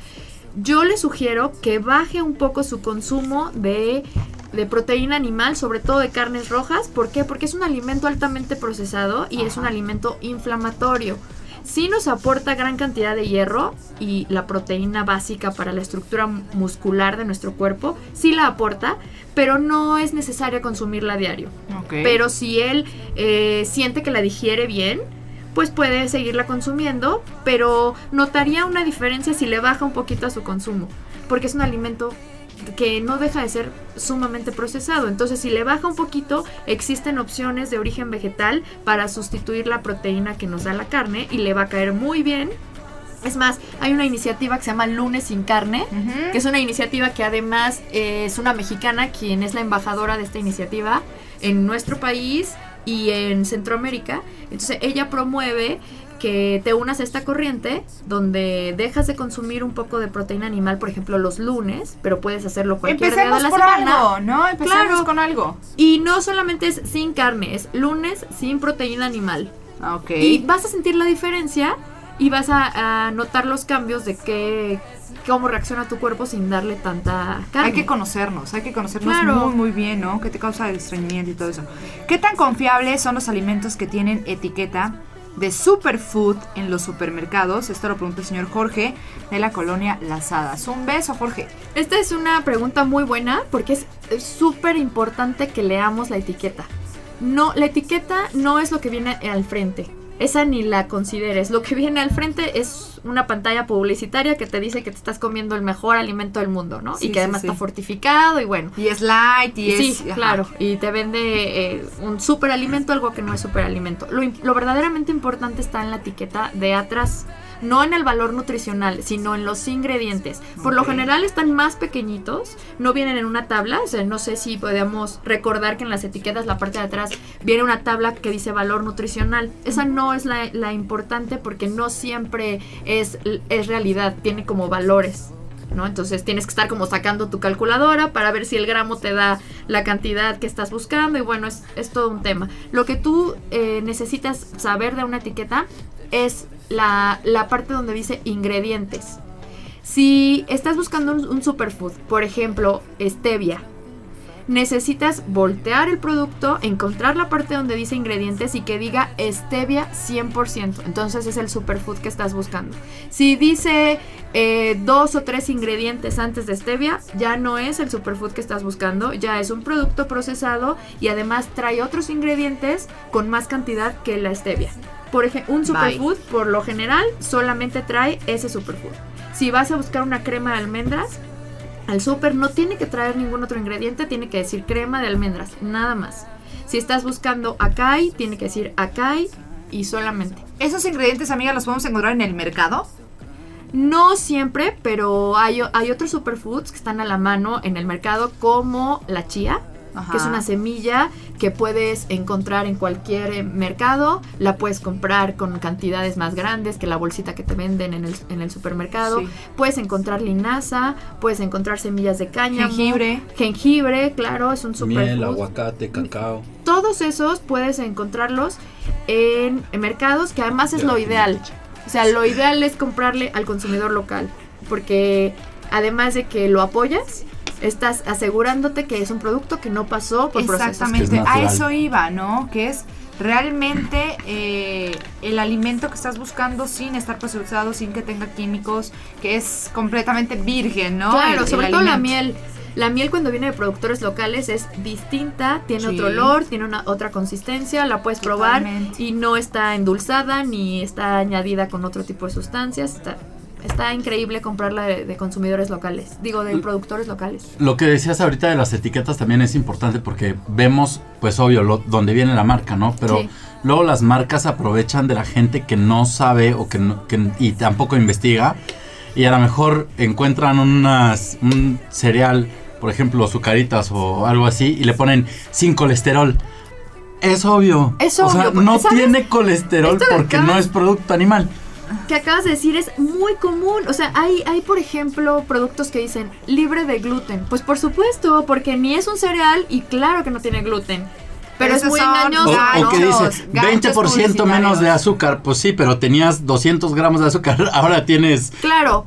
Yo le sugiero que baje un poco su consumo de, de proteína animal, sobre todo de carnes rojas. ¿Por qué? Porque es un alimento altamente procesado y es un alimento inflamatorio. Sí nos aporta gran cantidad de hierro y la proteína básica para la estructura muscular de nuestro cuerpo, sí la aporta, pero no es necesario consumirla a diario. Pero si él eh, siente que la digiere bien, pues puede seguirla consumiendo, pero notaría una diferencia si le baja un poquito a su consumo, porque es un alimento que no deja de ser sumamente procesado. Entonces, si le baja un poquito, existen opciones de origen vegetal para sustituir la proteína que nos da la carne y le va a caer muy bien. Es más, hay una iniciativa que se llama Lunes sin carne, que es una iniciativa que además eh, es una mexicana quien es la embajadora de esta iniciativa en nuestro país y en Centroamérica. Entonces ella promueve que te unas a esta corriente donde dejas de consumir un poco de proteína animal, por ejemplo, los lunes, pero puedes hacerlo cualquier Empecemos día de la por semana. algo, ¿no? Empecemos Claro. con algo. Y no solamente es sin carne, es lunes sin proteína animal. Ah, Ok. Y vas a sentir la diferencia y vas a, a notar los cambios de qué, cómo reacciona tu cuerpo sin darle tanta carne. Hay que conocernos, hay que conocernos Claro. muy muy bien, ¿no? ¿Qué te causa el estreñimiento y todo eso? ¿Qué tan confiables son los alimentos que tienen etiqueta de superfood en los supermercados? Esto lo pregunta el señor Jorge de la colonia Las Hadas. Un beso, Jorge. Esta es una pregunta muy buena porque es es súper importante que leamos la etiqueta. No, la etiqueta no es lo que viene al frente. Esa ni la consideres. Lo que viene al frente es una pantalla publicitaria que te dice que te estás comiendo el mejor alimento del mundo, ¿no? Sí, y que sí, además sí. está fortificado y bueno. Y es light y sí, es... ajá. claro. Y te vende eh, un superalimento, algo que no es superalimento. Lo, lo verdaderamente importante está en la etiqueta de atrás. No en el valor nutricional, sino en los ingredientes. Por lo general están más pequeñitos, no vienen en una tabla. O sea, no sé si podemos recordar que en las etiquetas, la parte de atrás, viene una tabla que dice valor nutricional. Esa no es la, la importante porque no siempre es, es realidad, tiene como valores. ¿no? Entonces tienes que estar como sacando tu calculadora para ver si el gramo te da la cantidad que estás buscando y bueno, es, es todo un tema. Lo que tú eh, necesitas saber de una etiqueta es la, la parte donde dice ingredientes. Si estás buscando un, superfood, por ejemplo, stevia, necesitas voltear el producto, encontrar la parte donde dice ingredientes y que diga stevia 100%. Entonces es el superfood que estás buscando. Si dice eh, dos o tres ingredientes antes de stevia, ya no es el superfood que estás buscando, ya es un producto procesado y además trae otros ingredientes con más cantidad que la stevia. Por ejemplo, un superfood por lo general solamente trae ese superfood. Si vas a buscar una crema de almendras, al súper no tiene que traer ningún otro ingrediente, tiene que decir crema de almendras, nada más. Si estás buscando acai, tiene que decir acai y solamente. ¿Esos ingredientes, amiga, los podemos encontrar en el mercado? No siempre, pero hay, hay otros superfoods que están a la mano en el mercado como la chía, Ajá. que es una semilla que puedes encontrar en cualquier eh, mercado, la puedes comprar con cantidades más grandes que la bolsita que te venden en el, en el supermercado, Sí. puedes encontrar linaza, puedes encontrar semillas de cáñamo, Jengibre. jengibre, claro, es un Miel, superfood. aguacate, cacao. Todos esos puedes encontrarlos en, en mercados que además es lo ideal. O sea, lo ideal es comprarle al consumidor local, porque además de que lo apoyas, estás asegurándote que es un producto que no pasó por procesos. Exactamente, Que es a eso iba, ¿no? Que es realmente eh, el alimento que estás buscando sin estar procesado, sin que tenga químicos, que es completamente virgen, ¿no? Claro, El- el sobre todo la miel. La miel cuando viene de productores locales es distinta, tiene Sí. otro olor, tiene una otra consistencia, la puedes probar Totalmente. y no está endulzada ni está añadida con otro tipo de sustancias. Está, está increíble comprarla de, de consumidores locales, digo de productores locales. Lo que decías ahorita de las etiquetas también es importante porque vemos, pues obvio, lo, dónde viene la marca, ¿no? Pero Sí. luego las marcas aprovechan de la gente que no sabe o que, no- que- y tampoco investiga y a lo mejor encuentran unas, un cereal, por ejemplo, azucaritas o algo así y le ponen sin colesterol. Es obvio. Es O sea, obvio, no tiene colesterol porque acá- no es producto animal. Que acabas de decir es muy común. O sea, hay, hay, por ejemplo, productos que dicen libre de gluten. Pues por supuesto, porque ni es un cereal y claro que no tiene gluten. Pero es muy O, engañoso. Ganchos, o que dice ganchos 20% menos de azúcar. Pues sí, pero tenías 200 gramos de azúcar. Ahora tienes Claro.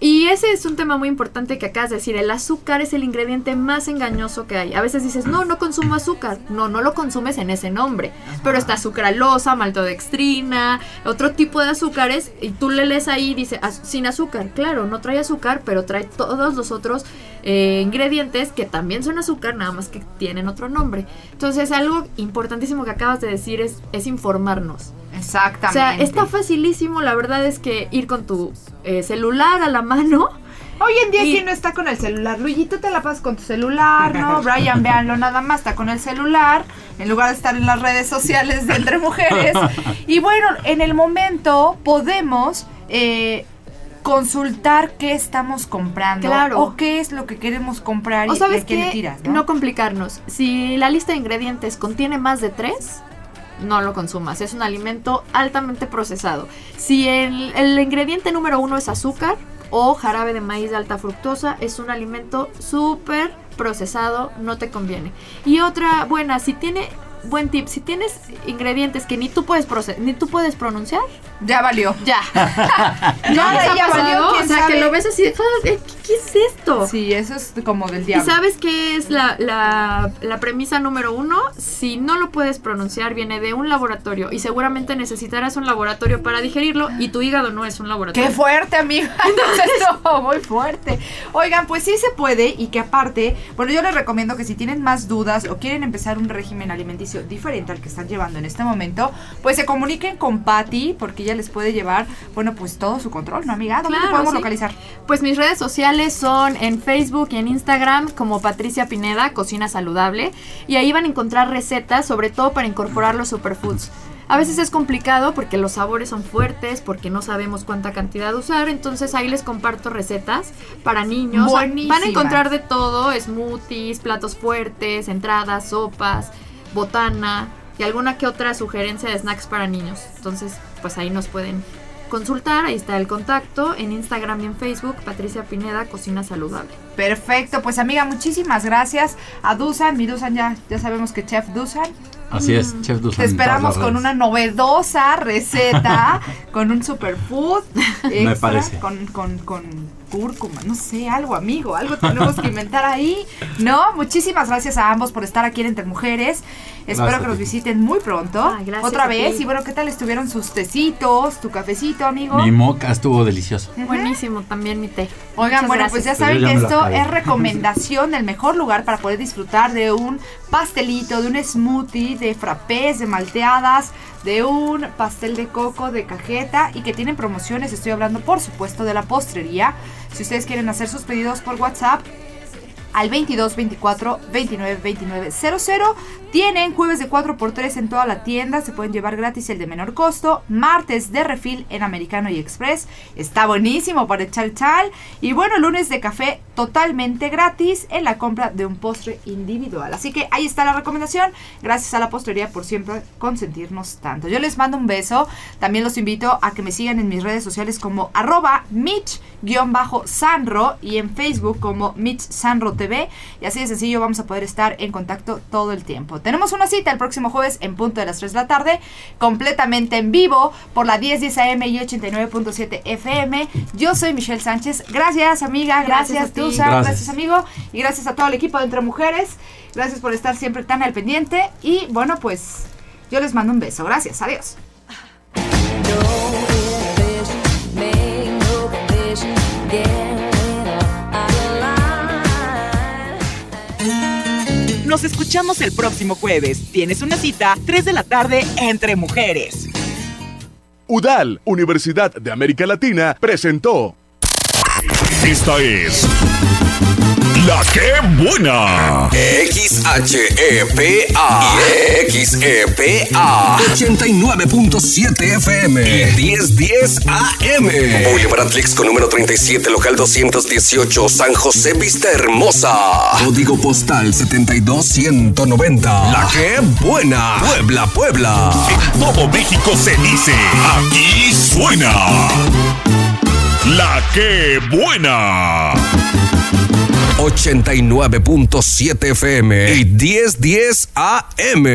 Y ese es un tema muy importante que acabas de decir. El azúcar es el ingrediente más engañoso que hay. A veces dices, no, no consumo azúcar. No, no lo consumes en ese nombre. Pero está sucralosa, maltodextrina, otro tipo de azúcares. Y tú le lees ahí y dice, "Az- sin azúcar. Claro, no trae azúcar, pero trae todos los otros eh, ingredientes que también son azúcar, nada más que tienen otro nombre. Entonces, algo importantísimo que acabas de decir es, es informarnos. Exactamente. O sea, está facilísimo, la verdad es que ir con tu eh, celular a la mano. Hoy en día, Y- ¿quién no está con el celular? Luyito te la pasas con tu celular, ¿no? Brian, véanlo nada más, está con el celular, en lugar de estar en las redes sociales de entre mujeres. Y bueno, en el momento podemos eh, consultar qué estamos comprando. Claro. O qué es lo que queremos comprar y O y sabes a qué le tiras, ¿no? ¿no? complicarnos. Si la lista de ingredientes contiene más de tres, no lo consumas. Es un alimento altamente procesado. Si el, ingrediente número uno es azúcar o jarabe de maíz de alta fructosa, es un alimento súper procesado, no te conviene. Y otra buena, si tiene buen tip, si tienes ingredientes que ni tú puedes proce- ni tú puedes pronunciar, Ya valió. ya. Ya, ¿No les ha ya valió, O sea, sabe. que lo ves así, de, "Ah, eh, ¿qué es esto? Sí, eso es como del ¿Y diablo. sabes qué es la, la- la premisa número uno? Si no lo puedes pronunciar, viene de un laboratorio y seguramente necesitarás un laboratorio para digerirlo y tu hígado no es un laboratorio. Qué fuerte, amiga. Esto, muy fuerte. Oigan, pues sí se puede y que aparte, bueno, yo les recomiendo que si tienen más dudas o quieren empezar un régimen alimenticio diferente al que están llevando en este momento, pues se comuniquen con Patty porque ella les puede llevar, bueno, pues todo su control, ¿no, amiga? ¿Dónde te Claro, podemos sí. localizar? Pues mis redes sociales son en Facebook y en Instagram como Patricia Pineda, Cocina Saludable, y ahí van a encontrar recetas, sobre todo para incorporar los superfoods. A veces es complicado porque los sabores son fuertes, porque no sabemos cuánta cantidad usar, entonces ahí les comparto recetas para niños. Van Buenísimas. a encontrar de todo, smoothies, platos fuertes, entradas, sopas, botana y alguna que otra sugerencia de snacks para niños. Entonces, pues ahí nos pueden consultar, ahí está el contacto, en Instagram y en Facebook, Patricia Pineda, Cocina Saludable. Perfecto, pues amiga, muchísimas gracias a Dusan, mi Dusan ya, ya sabemos que Chef Dusan. Así es, Chef Dusan. Te esperamos con redes. una novedosa receta, con un superfood. extra, parece. Con, con, con cúrcuma, no sé, algo, amigo, algo tenemos que inventar ahí. No, muchísimas gracias a ambos por estar aquí en Entre Mujeres. Espero Gracias que nos visiten muy pronto. Ay, gracias Otra vez. Y bueno, ¿qué tal estuvieron sus tecitos, tu cafecito, amigo? Mi moca estuvo delicioso. Buenísimo también mi té. Oigan, Muchas bueno, pues ya gracias. saben que esto es recomendación del mejor lugar para poder disfrutar de un pastelito, de un smoothie, de frappés, de malteadas, de un pastel de coco, de cajeta y que tienen promociones. Estoy hablando, por supuesto, de la postrería. Si ustedes quieren hacer sus pedidos por WhatsApp, al 22 24 29 29 00. Tienen jueves de 4x3 en toda la tienda. Se pueden llevar gratis el de menor costo. Martes de refil en Americano y Express. Está buenísimo para echar chal. Y bueno, lunes de café totalmente gratis en la compra de un postre individual. Así que ahí está la recomendación. Gracias a la postrería por siempre consentirnos tanto. Yo les mando un beso. También los invito a que me sigan en mis redes sociales como arroba Mitch-Sanro y en Facebook como Mitch Sanro TV. Y así de sencillo vamos a poder estar en contacto todo el tiempo. Tenemos una cita el próximo jueves en punto de las 3 de la tarde, completamente en vivo por la 1010 AM y 89.7 FM. Yo soy Michelle Sánchez. Gracias, amiga. Gracias, Gracias a ti. Tusa. Gracias. Gracias. amigo. Y gracias a todo el equipo de Entre Mujeres. Gracias por estar siempre tan al pendiente. Y bueno, pues yo les mando un beso. Gracias. Adiós. Nos escuchamos el próximo jueves. Tienes una cita, 3 de la tarde, entre mujeres. UDAL, Universidad de América Latina, presentó Esta es La Que Buena. XHEPA y XEPA 89.7 FM y 1010 AM Boulevard Atlix con número 37 local 218 San José Vista Hermosa Código postal 72190 La que buena Puebla Puebla En todo México se dice. Aquí suena. La Que Buena. 89.7 FM y 1010 AM